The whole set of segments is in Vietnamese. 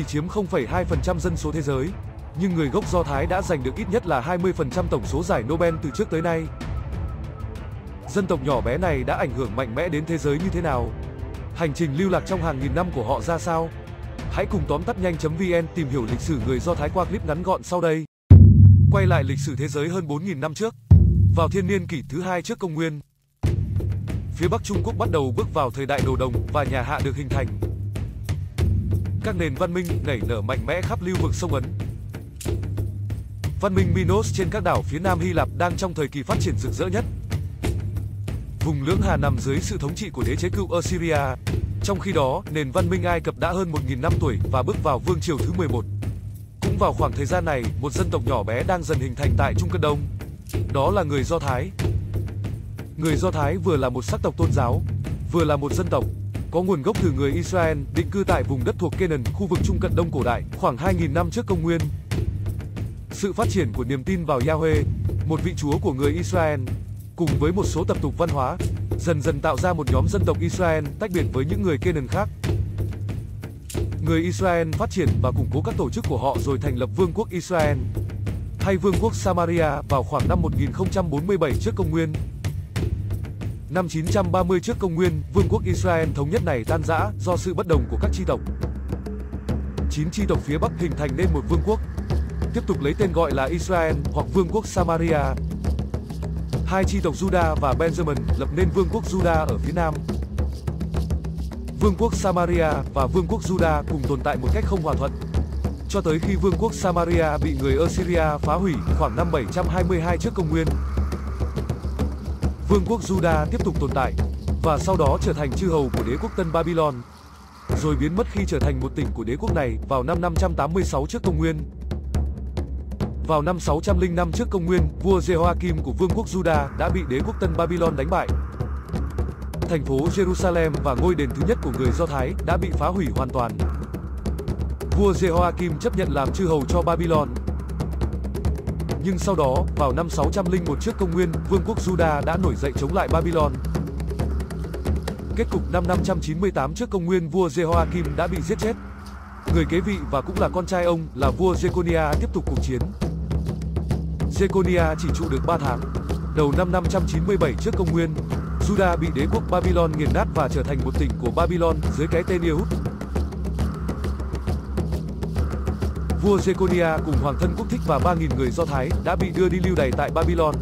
chỉ chiếm 0,2% dân số thế giới, nhưng người gốc Do Thái đã giành được ít nhất là 20% tổng số giải Nobel từ trước tới nay. Dân tộc nhỏ bé này đã ảnh hưởng mạnh mẽ đến thế giới như thế nào? Hành trình lưu lạc trong hàng nghìn năm của họ ra sao? Hãy cùng tóm tắt nhanh.vn tìm hiểu lịch sử người Do Thái qua clip ngắn gọn sau đây. Quay lại lịch sử thế giới hơn 4.000 năm trước. Vào thiên niên kỷ thứ hai trước công nguyên, phía Bắc Trung Quốc bắt đầu bước vào thời đại đồ đồng và nhà Hạ được hình thành. Các nền văn minh nảy nở mạnh mẽ khắp lưu vực sông Ấn. Văn minh Minos trên các đảo phía Nam Hy Lạp đang trong thời kỳ phát triển rực rỡ nhất. Vùng lưỡng Hà nằm dưới sự thống trị của đế chế cựu Assyria. Trong khi đó, nền văn minh Ai Cập đã hơn 1.000 năm tuổi và bước vào vương triều thứ 11. Cũng vào khoảng thời gian này, một dân tộc nhỏ bé đang dần hình thành tại Trung Cận Đông. Đó là người Do Thái. Người Do Thái vừa là một sắc tộc tôn giáo, vừa là một dân tộc, có nguồn gốc từ người Israel, định cư tại vùng đất thuộc Canaan, khu vực Trung Cận Đông cổ đại, khoảng 2.000 năm trước công nguyên. Sự phát triển của niềm tin vào Yahweh, một vị chúa của người Israel, cùng với một số tập tục văn hóa, dần dần tạo ra một nhóm dân tộc Israel tách biệt với những người Canaan khác. Người Israel phát triển và củng cố các tổ chức của họ rồi thành lập Vương quốc Israel hay Vương quốc Samaria vào khoảng năm 1047 trước công nguyên. Năm 930 trước công nguyên, Vương quốc Israel thống nhất này tan rã do sự bất đồng của các chi tộc. Chín chi tộc phía Bắc hình thành nên một vương quốc, tiếp tục lấy tên gọi là Israel hoặc Vương quốc Samaria. Hai chi tộc Judah và Benjamin lập nên Vương quốc Judah ở phía Nam. Vương quốc Samaria và Vương quốc Judah cùng tồn tại một cách không hòa thuận. Cho tới khi Vương quốc Samaria bị người Assyria phá hủy khoảng năm 722 trước công nguyên. Vương quốc Judah tiếp tục tồn tại và sau đó trở thành chư hầu của đế quốc Tân Babylon, rồi biến mất khi trở thành một tỉnh của đế quốc này vào năm 586 trước công nguyên. Vào năm 605 trước công nguyên, vua Jehoiakim của vương quốc Juda đã bị đế quốc Tân Babylon đánh bại. Thành phố Jerusalem và ngôi đền thứ nhất của người Do Thái đã bị phá hủy hoàn toàn. Vua Jehoiakim chấp nhận làm chư hầu cho Babylon. Nhưng sau đó, vào năm 601 trước công nguyên, vương quốc Juda đã nổi dậy chống lại Babylon. Kết cục năm 598 trước công nguyên, vua Jehoiakim đã bị giết chết. Người kế vị và cũng là con trai ông là vua Jeconia tiếp tục cuộc chiến. Jeconia chỉ trụ được 3 tháng. Đầu năm 597 trước công nguyên, Juda bị đế quốc Babylon nghiền nát và trở thành một tỉnh của Babylon dưới cái tên Yehud. Vua Jeconia cùng hoàng thân quốc thích và 3.000 người Do Thái đã bị đưa đi lưu đày tại Babylon.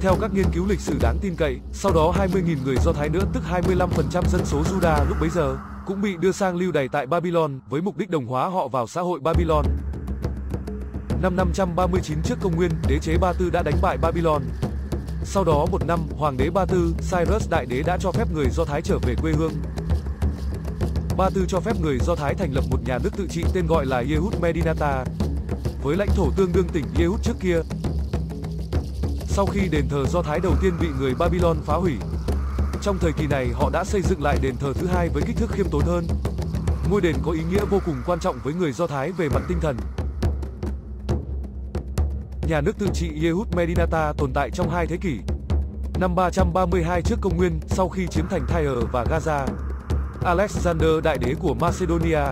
Theo các nghiên cứu lịch sử đáng tin cậy, sau đó 20.000 người Do Thái nữa tức 25% dân số Juda lúc bấy giờ cũng bị đưa sang lưu đày tại Babylon với mục đích đồng hóa họ vào xã hội Babylon. Năm 539 trước công nguyên, đế chế Ba Tư đã đánh bại Babylon. Sau đó một năm, hoàng đế Ba Tư, Cyrus đại đế đã cho phép người Do Thái trở về quê hương. Ba Tư cho phép người Do Thái thành lập một nhà nước tự trị tên gọi là Yehud Medinata, với lãnh thổ tương đương tỉnh Yehud trước kia. Sau khi đền thờ Do Thái đầu tiên bị người Babylon phá hủy, trong thời kỳ này họ đã xây dựng lại đền thờ thứ hai với kích thước khiêm tốn hơn. Ngôi đền có ý nghĩa vô cùng quan trọng với người Do Thái về mặt tinh thần. Nhà nước tự trị Yehud Medinata tồn tại trong hai thế kỷ. Năm 332 trước công nguyên, sau khi chiếm thành Tyre và Gaza, Alexander đại đế của Macedonia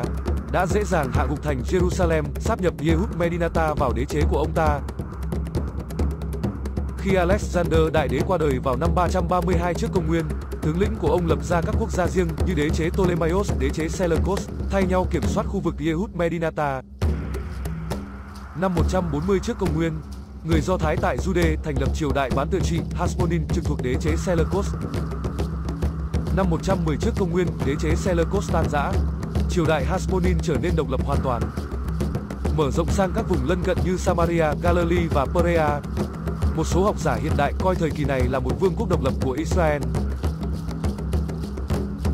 đã dễ dàng hạ gục thành Jerusalem, sáp nhập Yehud Medinata vào đế chế của ông ta. Khi Alexander đại đế qua đời vào năm 332 trước công nguyên, tướng lĩnh của ông lập ra các quốc gia riêng như đế chế Ptolemaios, đế chế Seleucus, thay nhau kiểm soát khu vực Yehud Medinata. Năm 140 trước công nguyên, người Do Thái tại Jude thành lập triều đại bán tự trị Hasmonin trực thuộc đế chế Seleucus. Năm 110 trước công nguyên, đế chế Seleucus tan rã, triều đại Hasmonean trở nên độc lập hoàn toàn. Mở rộng sang các vùng lân cận như Samaria, Galilee và Perea. Một số học giả hiện đại coi thời kỳ này là một vương quốc độc lập của Israel.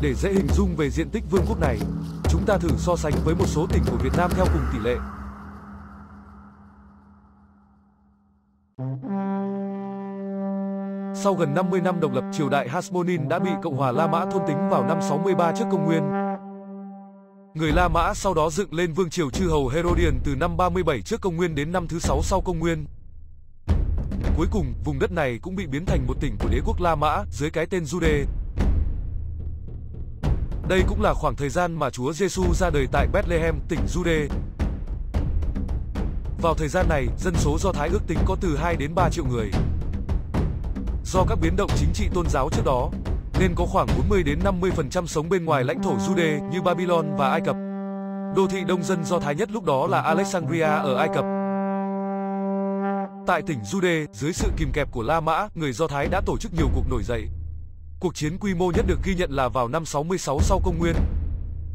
Để dễ hình dung về diện tích vương quốc này, chúng ta thử so sánh với một số tỉnh của Việt Nam theo cùng tỷ lệ. Sau gần 50 năm độc lập, triều đại Hasmonin đã bị Cộng hòa La Mã thôn tính vào năm 63 trước công nguyên. Người La Mã sau đó dựng lên vương triều chư hầu Herodian từ năm 37 trước công nguyên đến năm thứ 6 sau công nguyên. Cuối cùng, vùng đất này cũng bị biến thành một tỉnh của đế quốc La Mã dưới cái tên Jude. Đây cũng là khoảng thời gian mà Chúa Giêsu ra đời tại Bethlehem, tỉnh Jude. Vào thời gian này, dân số Do Thái ước tính có từ 2 đến 3 triệu người. Do các biến động chính trị tôn giáo trước đó, nên có khoảng 40 đến 50% sống bên ngoài lãnh thổ Jude như Babylon và Ai Cập. Đô thị đông dân Do Thái nhất lúc đó là Alexandria ở Ai Cập. Tại tỉnh Jude, dưới sự kìm kẹp của La Mã, người Do Thái đã tổ chức nhiều cuộc nổi dậy. Cuộc chiến quy mô nhất được ghi nhận là vào năm 66 sau công nguyên.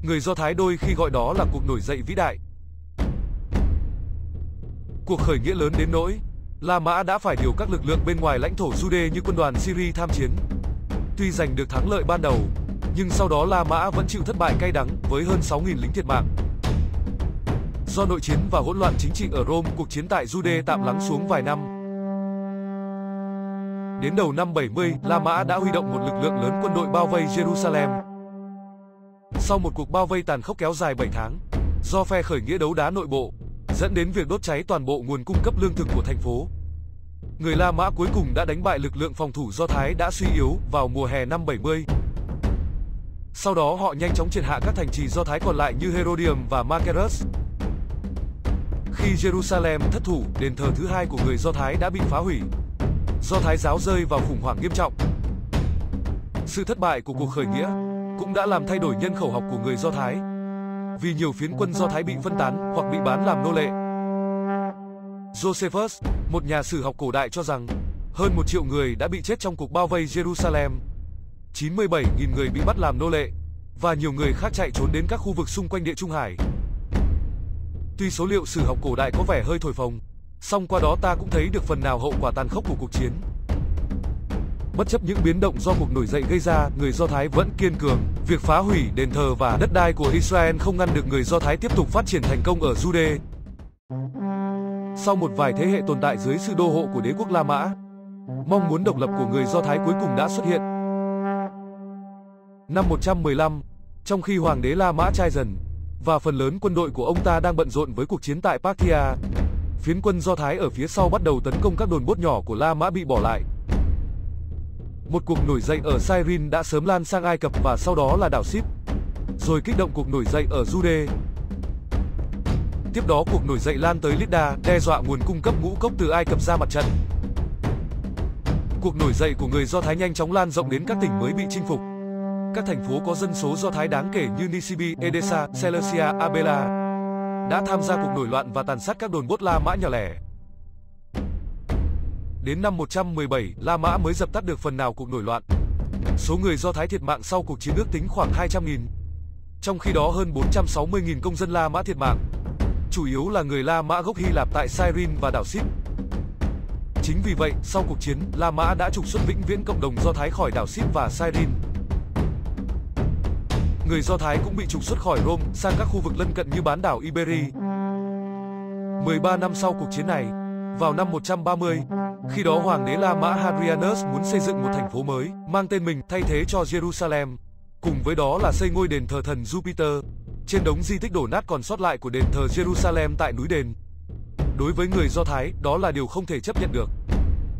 Người Do Thái đôi khi gọi đó là cuộc nổi dậy vĩ đại. Cuộc khởi nghĩa lớn đến nỗi, La Mã đã phải điều các lực lượng bên ngoài lãnh thổ Jude như quân đoàn Syria tham chiến. Tuy giành được thắng lợi ban đầu, nhưng sau đó La Mã vẫn chịu thất bại cay đắng với hơn 6.000 lính thiệt mạng. Do nội chiến và hỗn loạn chính trị ở Rome, cuộc chiến tại Jude tạm lắng xuống vài năm. Đến đầu năm 70, La Mã đã huy động một lực lượng lớn quân đội bao vây Jerusalem. Sau một cuộc bao vây tàn khốc kéo dài 7 tháng, do phe khởi nghĩa đấu đá nội bộ, dẫn đến việc đốt cháy toàn bộ nguồn cung cấp lương thực của thành phố. Người La Mã cuối cùng đã đánh bại lực lượng phòng thủ Do Thái đã suy yếu vào mùa hè năm 70. Sau đó họ nhanh chóng triệt hạ các thành trì Do Thái còn lại như Herodium và Machaerus. Khi Jerusalem thất thủ, đền thờ thứ hai của người Do Thái đã bị phá hủy. Do Thái giáo rơi vào khủng hoảng nghiêm trọng. Sự thất bại của cuộc khởi nghĩa cũng đã làm thay đổi nhân khẩu học của người Do Thái. Vì nhiều phiến quân Do Thái bị phân tán hoặc bị bán làm nô lệ. Josephus, một nhà sử học cổ đại cho rằng hơn một triệu người đã bị chết trong cuộc bao vây Jerusalem. 97.000 người bị bắt làm nô lệ và nhiều người khác chạy trốn đến các khu vực xung quanh địa Trung Hải. Tuy số liệu sử học cổ đại có vẻ hơi thổi phồng, song qua đó ta cũng thấy được phần nào hậu quả tàn khốc của cuộc chiến. Bất chấp những biến động do cuộc nổi dậy gây ra, người Do Thái vẫn kiên cường. Việc phá hủy đền thờ và đất đai của Israel không ngăn được người Do Thái tiếp tục phát triển thành công ở Jude. Sau một vài thế hệ tồn tại dưới sự đô hộ của đế quốc La Mã, mong muốn độc lập của người Do Thái cuối cùng đã xuất hiện. Năm 115, trong khi hoàng đế La Mã trai dần và phần lớn quân đội của ông ta đang bận rộn với cuộc chiến tại Parthia, phiến quân Do Thái ở phía sau bắt đầu tấn công các đồn bốt nhỏ của La Mã bị bỏ lại. Một cuộc nổi dậy ở Cyrene đã sớm lan sang Ai Cập và sau đó là đảo Sip, rồi kích động cuộc nổi dậy ở Jude. Tiếp đó cuộc nổi dậy lan tới Lydda, đe dọa nguồn cung cấp ngũ cốc từ Ai Cập ra mặt trận. Cuộc nổi dậy của người Do Thái nhanh chóng lan rộng đến các tỉnh mới bị chinh phục. Các thành phố có dân số Do Thái đáng kể như Nisibi, Edessa, Seleucia, Abela đã tham gia cuộc nổi loạn và tàn sát các đồn bốt La Mã nhỏ lẻ. Đến năm 117, La Mã mới dập tắt được phần nào cuộc nổi loạn. Số người Do Thái thiệt mạng sau cuộc chiến ước tính khoảng 200.000. Trong khi đó hơn 460.000 công dân La Mã thiệt mạng. Chủ yếu là người La Mã gốc Hy Lạp tại Cyrene và đảo Sip. Chính vì vậy, sau cuộc chiến, La Mã đã trục xuất vĩnh viễn cộng đồng Do Thái khỏi đảo Sip và Cyrene. Người Do Thái cũng bị trục xuất khỏi Rome sang các khu vực lân cận như bán đảo Iberi. 13 năm sau cuộc chiến này, vào năm 130, khi đó hoàng đế La Mã Hadrianus muốn xây dựng một thành phố mới, mang tên mình thay thế cho Jerusalem. Cùng với đó là xây ngôi đền thờ thần Jupiter, trên đống di tích đổ nát còn sót lại của đền thờ Jerusalem tại núi đền. Đối với người Do Thái, đó là điều không thể chấp nhận được.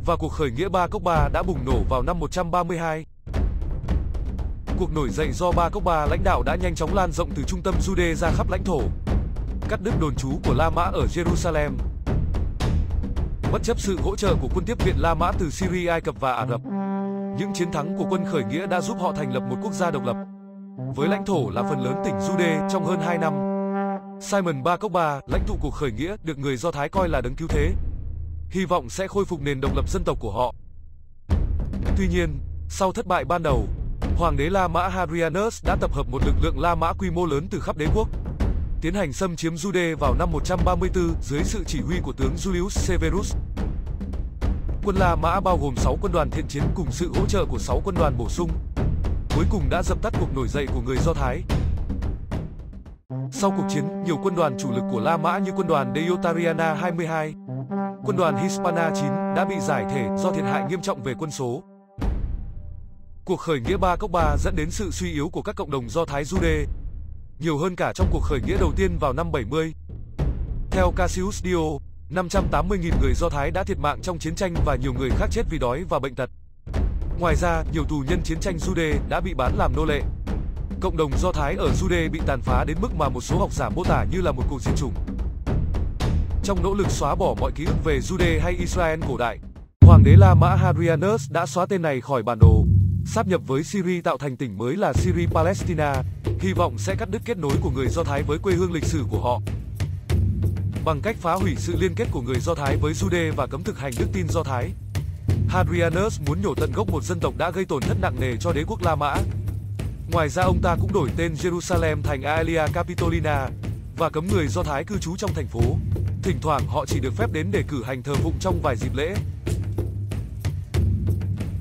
Và cuộc khởi nghĩa Ba Cốc Ba đã bùng nổ vào năm 132. Cuộc nổi dậy do Ba Cốc Ba lãnh đạo đã nhanh chóng lan rộng từ trung tâm Jude ra khắp lãnh thổ. Cắt đứt đồn trú của La Mã ở Jerusalem, Bất chấp sự hỗ trợ của quân tiếp viện La Mã từ Syria, Ai Cập và Ả Rập, những chiến thắng của quân khởi nghĩa đã giúp họ thành lập một quốc gia độc lập. Với lãnh thổ là phần lớn tỉnh Jude trong hơn 2 năm. Simon Ba Cốc Ba, lãnh tụ của khởi nghĩa, được người Do Thái coi là đấng cứu thế. Hy vọng sẽ khôi phục nền độc lập dân tộc của họ. Tuy nhiên, sau thất bại ban đầu, Hoàng đế La Mã Hadrianus đã tập hợp một lực lượng La Mã quy mô lớn từ khắp đế quốc, tiến hành xâm chiếm Jude vào năm 134 dưới sự chỉ huy của tướng Julius Severus. Quân La Mã bao gồm 6 quân đoàn thiện chiến cùng sự hỗ trợ của 6 quân đoàn bổ sung. Cuối cùng đã dập tắt cuộc nổi dậy của người Do Thái. Sau cuộc chiến, nhiều quân đoàn chủ lực của La Mã như quân đoàn Deiotarriana 22, quân đoàn Hispana 9 đã bị giải thể do thiệt hại nghiêm trọng về quân số. Cuộc khởi nghĩa Ba Cốc Ba dẫn đến sự suy yếu của các cộng đồng Do Thái Jude, nhiều hơn cả trong cuộc khởi nghĩa đầu tiên vào năm 70. Theo Cassius Dio, 580.000 người Do Thái đã thiệt mạng trong chiến tranh và nhiều người khác chết vì đói và bệnh tật. Ngoài ra, nhiều tù nhân chiến tranh Jude đã bị bán làm nô lệ. Cộng đồng Do Thái ở Jude bị tàn phá đến mức mà một số học giả mô tả như là một cuộc diệt chủng. Trong nỗ lực xóa bỏ mọi ký ức về Jude hay Israel cổ đại, Hoàng đế La Mã Hadrianus đã xóa tên này khỏi bản đồ, sáp nhập với Syria tạo thành tỉnh mới là Syria Palestina, hy vọng sẽ cắt đứt kết nối của người Do Thái với quê hương lịch sử của họ. Bằng cách phá hủy sự liên kết của người Do Thái với Jude và cấm thực hành đức tin Do Thái, Hadrianus muốn nhổ tận gốc một dân tộc đã gây tổn thất nặng nề cho đế quốc La Mã. Ngoài ra ông ta cũng đổi tên Jerusalem thành Aelia Capitolina và cấm người Do Thái cư trú trong thành phố. Thỉnh thoảng họ chỉ được phép đến để cử hành thờ phụng trong vài dịp lễ.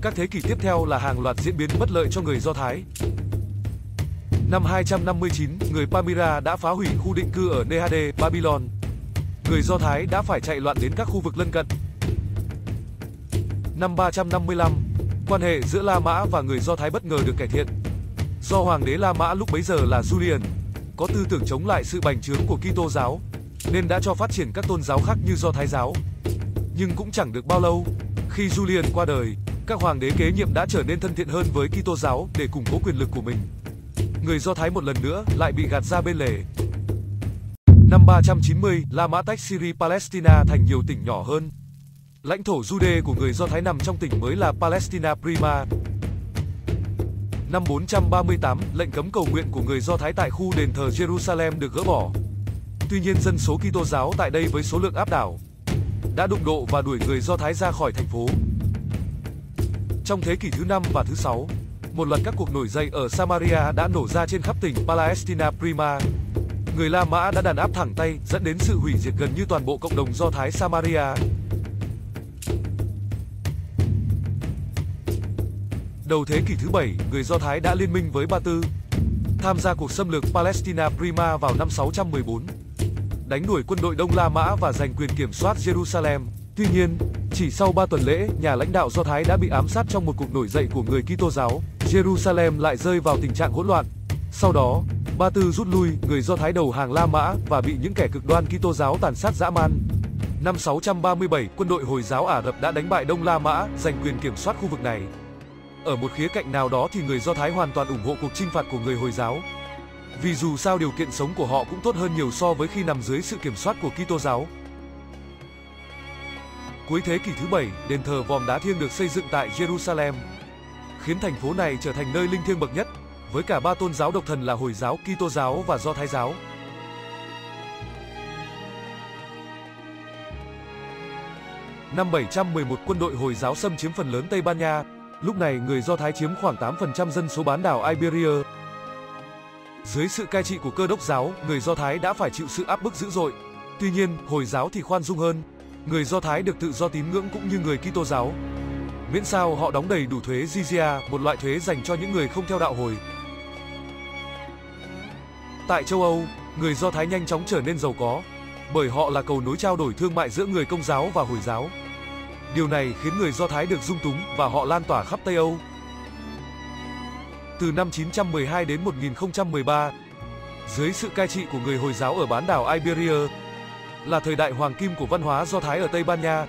Các thế kỷ tiếp theo là hàng loạt diễn biến bất lợi cho người Do Thái. Năm 259, người Pamira đã phá hủy khu định cư ở Nehade, Babylon. Người Do Thái đã phải chạy loạn đến các khu vực lân cận. Năm 355, quan hệ giữa La Mã và người Do Thái bất ngờ được cải thiện. Do hoàng đế La Mã lúc bấy giờ là Julian, có tư tưởng chống lại sự bành trướng của Kitô giáo, nên đã cho phát triển các tôn giáo khác như Do Thái giáo. Nhưng cũng chẳng được bao lâu, khi Julian qua đời, các hoàng đế kế nhiệm đã trở nên thân thiện hơn với Kitô giáo để củng cố quyền lực của mình. Người Do Thái một lần nữa lại bị gạt ra bên lề. Năm 390, La Mã tách Syria Palestina thành nhiều tỉnh nhỏ hơn. Lãnh thổ Jude của người Do Thái nằm trong tỉnh mới là Palestina Prima. Năm 438, lệnh cấm cầu nguyện của người Do Thái tại khu đền thờ Jerusalem được gỡ bỏ. Tuy nhiên dân số Kitô giáo tại đây với số lượng áp đảo đã đụng độ và đuổi người Do Thái ra khỏi thành phố. Trong thế kỷ thứ 5 và thứ 6, một loạt các cuộc nổi dậy ở Samaria đã nổ ra trên khắp tỉnh Palestina Prima. Người La Mã đã đàn áp thẳng tay, dẫn đến sự hủy diệt gần như toàn bộ cộng đồng Do Thái Samaria. Đầu thế kỷ thứ 7, người Do Thái đã liên minh với Ba Tư, tham gia cuộc xâm lược Palestina Prima vào năm 614, đánh đuổi quân đội Đông La Mã và giành quyền kiểm soát Jerusalem. Tuy nhiên, chỉ sau 3 tuần lễ, nhà lãnh đạo Do Thái đã bị ám sát trong một cuộc nổi dậy của người Kitô giáo. Jerusalem lại rơi vào tình trạng hỗn loạn. Sau đó, Ba Tư rút lui, người Do Thái đầu hàng La Mã và bị những kẻ cực đoan Kitô giáo tàn sát dã man. Năm 637, quân đội Hồi giáo Ả Rập đã đánh bại Đông La Mã, giành quyền kiểm soát khu vực này. Ở một khía cạnh nào đó thì người Do Thái hoàn toàn ủng hộ cuộc chinh phạt của người Hồi giáo. Vì dù sao điều kiện sống của họ cũng tốt hơn nhiều so với khi nằm dưới sự kiểm soát của Kitô giáo. Cuối thế kỷ thứ 7, đền thờ vòm đá thiêng được xây dựng tại Jerusalem, khiến thành phố này trở thành nơi linh thiêng bậc nhất, với cả ba tôn giáo độc thần là Hồi giáo, Kitô giáo và Do Thái giáo. Năm 711 quân đội Hồi giáo xâm chiếm phần lớn Tây Ban Nha, lúc này người Do Thái chiếm khoảng 8% dân số bán đảo Iberia. Dưới sự cai trị của cơ đốc giáo, người Do Thái đã phải chịu sự áp bức dữ dội. Tuy nhiên, Hồi giáo thì khoan dung hơn, người Do Thái được tự do tín ngưỡng cũng như người Kitô giáo. Miễn sao họ đóng đầy đủ thuế jizya, một loại thuế dành cho những người không theo đạo hồi. Tại châu Âu, người Do Thái nhanh chóng trở nên giàu có, bởi họ là cầu nối trao đổi thương mại giữa người Công giáo và Hồi giáo. Điều này khiến người Do Thái được dung túng và họ lan tỏa khắp Tây Âu. Từ năm 912 đến 1013, dưới sự cai trị của người Hồi giáo ở bán đảo Iberia, là thời đại hoàng kim của văn hóa Do Thái ở Tây Ban Nha.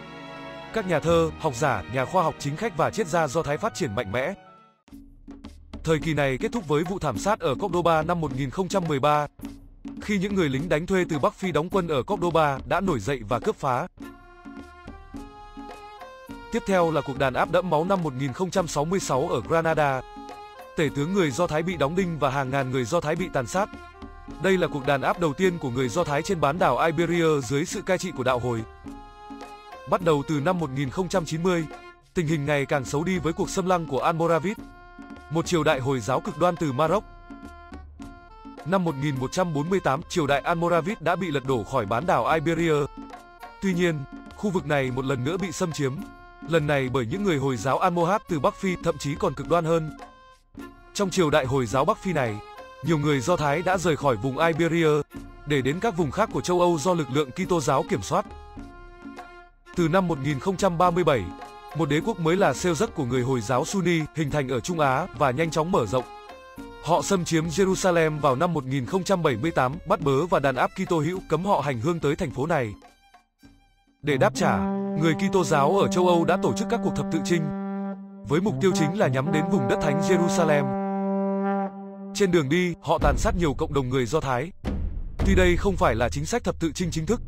Các nhà thơ, học giả, nhà khoa học chính khách và triết gia Do Thái phát triển mạnh mẽ. Thời kỳ này kết thúc với vụ thảm sát ở Cordoba năm 1013, khi những người lính đánh thuê từ Bắc Phi đóng quân ở Cordoba đã nổi dậy và cướp phá. Tiếp theo là cuộc đàn áp đẫm máu năm 1066 ở Granada. Tể tướng người Do Thái bị đóng đinh và hàng ngàn người Do Thái bị tàn sát. Đây là cuộc đàn áp đầu tiên của người Do Thái trên bán đảo Iberia dưới sự cai trị của đạo hồi. Bắt đầu từ năm 1090, tình hình ngày càng xấu đi với cuộc xâm lăng của Almoravid, một triều đại Hồi giáo cực đoan từ Maroc. Năm 1148, triều đại Almoravid đã bị lật đổ khỏi bán đảo Iberia. Tuy nhiên, khu vực này một lần nữa bị xâm chiếm, lần này bởi những người Hồi giáo Almohad từ Bắc Phi thậm chí còn cực đoan hơn. Trong triều đại Hồi giáo Bắc Phi này, nhiều người Do Thái đã rời khỏi vùng Iberia để đến các vùng khác của châu Âu do lực lượng Kitô giáo kiểm soát. Từ năm 1037, một đế quốc mới là Seljuk của người Hồi giáo Sunni hình thành ở Trung Á và nhanh chóng mở rộng. Họ xâm chiếm Jerusalem vào năm 1078, bắt bớ và đàn áp Kitô hữu cấm họ hành hương tới thành phố này. Để đáp trả, người Kitô giáo ở châu Âu đã tổ chức các cuộc thập tự chinh, với mục tiêu chính là nhắm đến vùng đất thánh Jerusalem. Trên đường đi, họ tàn sát nhiều cộng đồng người Do Thái. Tuy đây không phải là chính sách thập tự chinh chính thức,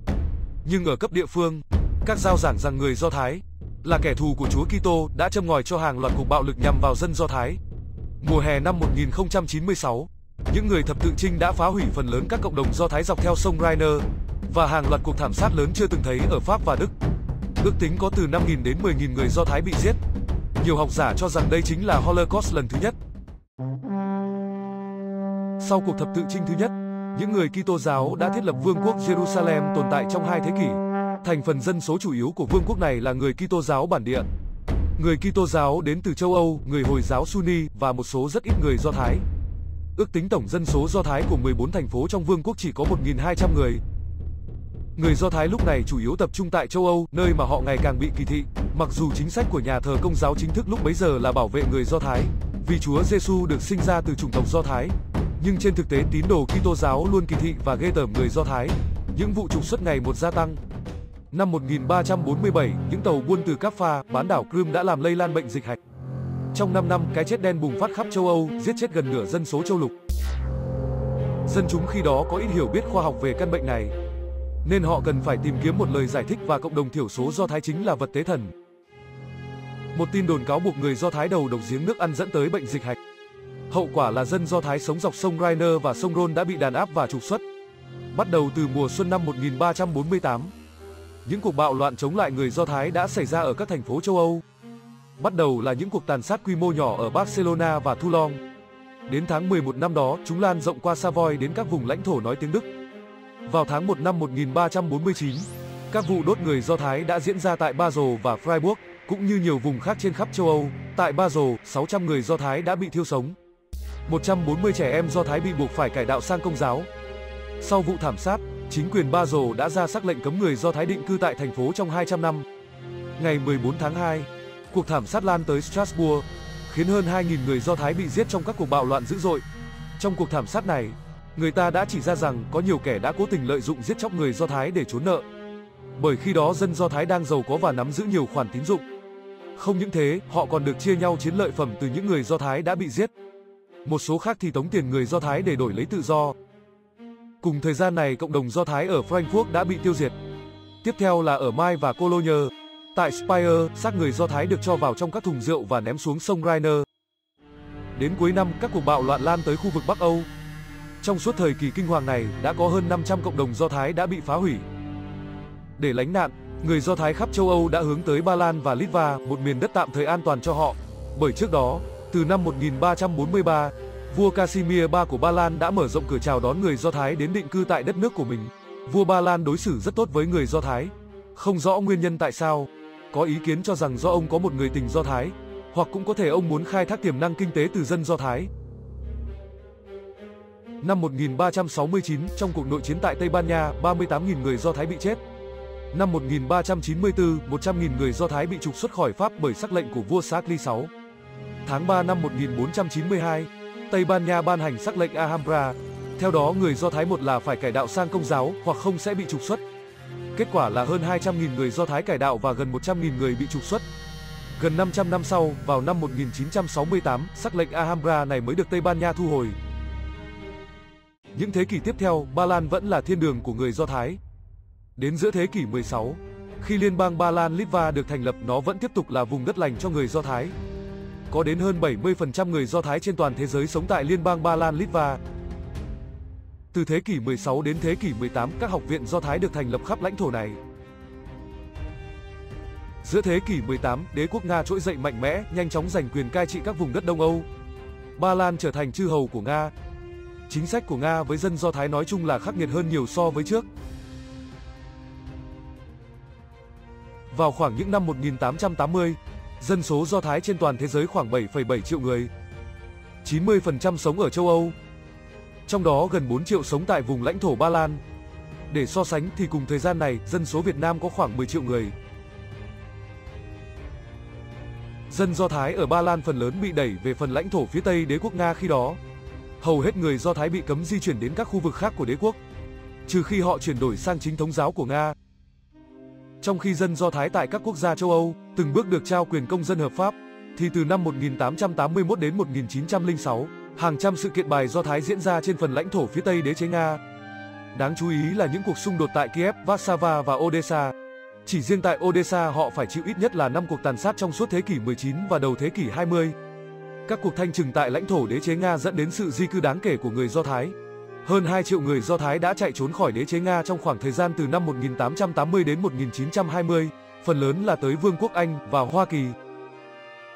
nhưng ở cấp địa phương, các giao giảng rằng người Do Thái là kẻ thù của Chúa Kitô đã châm ngòi cho hàng loạt cuộc bạo lực nhằm vào dân Do Thái. Mùa hè năm 1096, những người thập tự chinh đã phá hủy phần lớn các cộng đồng Do Thái dọc theo sông Rhine và hàng loạt cuộc thảm sát lớn chưa từng thấy ở Pháp và Đức. Ước tính có từ 5.000 đến 10.000 người Do Thái bị giết. Nhiều học giả cho rằng đây chính là Holocaust lần thứ nhất. Sau cuộc thập tự chinh thứ nhất, những người Kitô giáo đã thiết lập vương quốc Jerusalem tồn tại trong hai thế kỷ. Thành phần dân số chủ yếu của vương quốc này là người Kitô giáo bản địa. Người Kitô giáo đến từ châu Âu, người Hồi giáo Sunni và một số rất ít người Do Thái. Ước tính tổng dân số Do Thái của 14 thành phố trong vương quốc chỉ có 1.200 người. Người Do Thái lúc này chủ yếu tập trung tại châu Âu, nơi mà họ ngày càng bị kỳ thị. Mặc dù chính sách của nhà thờ công giáo chính thức lúc bấy giờ là bảo vệ người Do Thái, vì Chúa Giêsu được sinh ra từ chủng tộc Do Thái, nhưng trên thực tế tín đồ Kitô giáo luôn kỳ thị và ghê tởm người Do Thái. Những vụ trục xuất ngày một gia tăng. Năm 1347, những tàu buôn từ Kaffa, bán đảo Crimea đã làm lây lan bệnh dịch hạch. Trong 5 năm, cái chết đen bùng phát khắp châu Âu, giết chết gần nửa dân số châu lục. Dân chúng khi đó có ít hiểu biết khoa học về căn bệnh này, nên họ cần phải tìm kiếm một lời giải thích và cộng đồng thiểu số Do Thái chính là vật tế thần. Một tin đồn cáo buộc người Do Thái đầu độc giếng nước ăn dẫn tới bệnh dịch hạch. Hậu quả là dân Do Thái sống dọc sông Rhine và sông Rhône đã bị đàn áp và trục xuất. Bắt đầu từ mùa xuân năm 1348, những cuộc bạo loạn chống lại người Do Thái đã xảy ra ở các thành phố châu Âu. Bắt đầu là những cuộc tàn sát quy mô nhỏ ở Barcelona và Toulon. Đến tháng 11 năm đó, chúng lan rộng qua Savoy đến các vùng lãnh thổ nói tiếng Đức. Vào tháng 1 năm 1349, các vụ đốt người Do Thái đã diễn ra tại Basel và Freiburg, cũng như nhiều vùng khác trên khắp châu Âu. Tại Basel, 600 người Do Thái đã bị thiêu sống. 140 trẻ em Do Thái bị buộc phải cải đạo sang công giáo. Sau vụ thảm sát, chính quyền Ba Basel đã ra sắc lệnh cấm người Do Thái định cư tại thành phố trong 200 năm. Ngày 14 tháng 2, cuộc thảm sát lan tới Strasbourg, khiến hơn 2.000 người Do Thái bị giết trong các cuộc bạo loạn dữ dội. Trong cuộc thảm sát này, người ta đã chỉ ra rằng có nhiều kẻ đã cố tình lợi dụng giết chóc người Do Thái để trốn nợ. Bởi khi đó dân Do Thái đang giàu có và nắm giữ nhiều khoản tín dụng. Không những thế, họ còn được chia nhau chiến lợi phẩm từ những người Do Thái đã bị giết. Một số khác thì tống tiền người Do Thái để đổi lấy tự do. Cùng thời gian này, cộng đồng Do Thái ở Frankfurt đã bị tiêu diệt. Tiếp theo là ở Mai và Cologne. Tại Speyer, xác người Do Thái được cho vào trong các thùng rượu và ném xuống sông Rhine. Đến cuối năm, các cuộc bạo loạn lan tới khu vực Bắc Âu. Trong suốt thời kỳ kinh hoàng này, đã có hơn 500 cộng đồng Do Thái đã bị phá hủy. Để lánh nạn, người Do Thái khắp châu Âu đã hướng tới Ba Lan và Litva, một miền đất tạm thời an toàn cho họ. Bởi trước đó, từ năm 1343, vua Casimir III của Ba Lan đã mở rộng cửa chào đón người Do Thái đến định cư tại đất nước của mình. Vua Ba Lan đối xử rất tốt với người Do Thái. Không rõ nguyên nhân tại sao, có ý kiến cho rằng do ông có một người tình Do Thái, hoặc cũng có thể ông muốn khai thác tiềm năng kinh tế từ dân Do Thái. Năm 1369, trong cuộc nội chiến tại Tây Ban Nha, 38.000 người Do Thái bị chết. Năm 1394, 100.000 người Do Thái bị trục xuất khỏi Pháp bởi sắc lệnh của vua Charles VI. Tháng 3 năm 1492, Tây Ban Nha ban hành sắc lệnh Alhambra. Theo đó, người Do Thái một là phải cải đạo sang công giáo hoặc không sẽ bị trục xuất. Kết quả là hơn 200.000 người Do Thái cải đạo và gần 100.000 người bị trục xuất. Gần 500 năm sau, vào năm 1968, sắc lệnh Alhambra này mới được Tây Ban Nha thu hồi. Những thế kỷ tiếp theo, Ba Lan vẫn là thiên đường của người Do Thái. Đến giữa thế kỷ 16, khi liên bang Ba Lan Litva được thành lập, nó vẫn tiếp tục là vùng đất lành cho người Do Thái. Có đến hơn 70% người Do Thái trên toàn thế giới sống tại liên bang Ba Lan Litva. Từ thế kỷ 16 đến thế kỷ 18, các học viện Do Thái được thành lập khắp lãnh thổ này. Giữa thế kỷ 18, đế quốc Nga trỗi dậy mạnh mẽ, nhanh chóng giành quyền cai trị các vùng đất Đông Âu. Ba Lan trở thành chư hầu của Nga. Chính sách của Nga với dân Do Thái nói chung là khắc nghiệt hơn nhiều so với trước. Vào khoảng những năm 1880, dân số Do Thái trên toàn thế giới khoảng 7,7 triệu người. 90% sống ở châu Âu. Trong đó gần 4 triệu sống tại vùng lãnh thổ Ba Lan. Để so sánh thì cùng thời gian này, dân số Việt Nam có khoảng 10 triệu người. Dân Do Thái ở Ba Lan phần lớn bị đẩy về phần lãnh thổ phía Tây đế quốc Nga khi đó. Hầu hết người Do Thái bị cấm di chuyển đến các khu vực khác của đế quốc, trừ khi họ chuyển đổi sang chính thống giáo của Nga. Trong khi dân Do Thái tại các quốc gia châu Âu từng bước được trao quyền công dân hợp pháp, thì từ năm 1881 đến 1906, Hàng trăm sự kiện bài Do Thái diễn ra trên phần lãnh thổ phía Tây đế chế Nga. Đáng chú ý là những cuộc xung đột tại Kiev, Warsaw và Odessa. Chỉ riêng tại Odessa họ phải chịu ít nhất là 5 cuộc tàn sát trong suốt thế kỷ 19 và đầu thế kỷ 20. Các cuộc thanh trừng tại lãnh thổ đế chế Nga dẫn đến sự di cư đáng kể của người Do Thái. Hơn 2 triệu người Do Thái đã chạy trốn khỏi đế chế Nga trong khoảng thời gian từ năm 1880 đến 1920, phần lớn là tới Vương quốc Anh và Hoa Kỳ.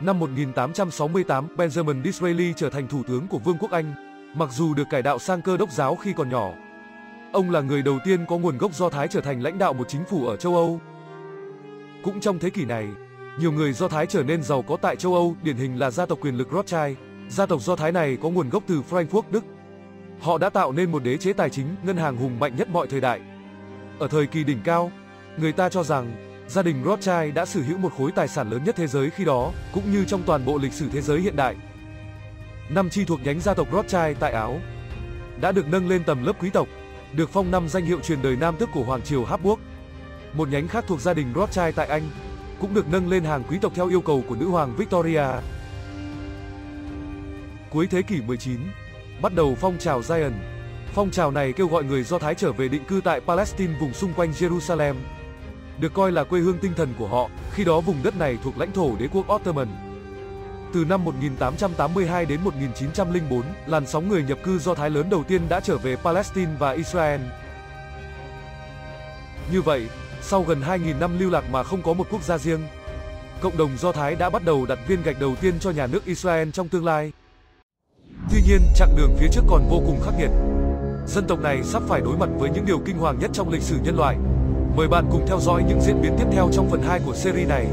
Năm 1868, Benjamin Disraeli trở thành thủ tướng của Vương quốc Anh, mặc dù được cải đạo sang cơ đốc giáo khi còn nhỏ. Ông là người đầu tiên có nguồn gốc Do Thái trở thành lãnh đạo một chính phủ ở châu Âu. Cũng trong thế kỷ này, nhiều người Do Thái trở nên giàu có tại châu Âu, điển hình là gia tộc quyền lực Rothschild. Gia tộc Do Thái này có nguồn gốc từ Frankfurt, Đức. Họ đã tạo nên một đế chế tài chính, ngân hàng hùng mạnh nhất mọi thời đại. Ở thời kỳ đỉnh cao, người ta cho rằng gia đình Rothschild đã sở hữu một khối tài sản lớn nhất thế giới khi đó, cũng như trong toàn bộ lịch sử thế giới hiện đại. Năm chi thuộc nhánh gia tộc Rothschild tại Áo đã được nâng lên tầm lớp quý tộc, được phong năm danh hiệu truyền đời nam tước của Hoàng triều Habsburg. Một nhánh khác thuộc gia đình Rothschild tại Anh cũng được nâng lên hàng quý tộc theo yêu cầu của nữ hoàng Victoria. Cuối thế kỷ 19, bắt đầu phong trào Zion. Phong trào này kêu gọi người Do Thái trở về định cư tại Palestine vùng xung quanh Jerusalem. Được coi là quê hương tinh thần của họ, khi đó vùng đất này thuộc lãnh thổ đế quốc Ottoman. Từ năm 1882 đến 1904, làn sóng người nhập cư Do Thái lớn đầu tiên đã trở về Palestine và Israel. Như vậy, sau gần 2.000 năm lưu lạc mà không có một quốc gia riêng, cộng đồng Do Thái đã bắt đầu đặt viên gạch đầu tiên cho nhà nước Israel trong tương lai. Tuy nhiên, chặng đường phía trước còn vô cùng khắc nghiệt. Dân tộc này sắp phải đối mặt với những điều kinh hoàng nhất trong lịch sử nhân loại. Mời bạn cùng theo dõi những diễn biến tiếp theo trong phần 2 của series này.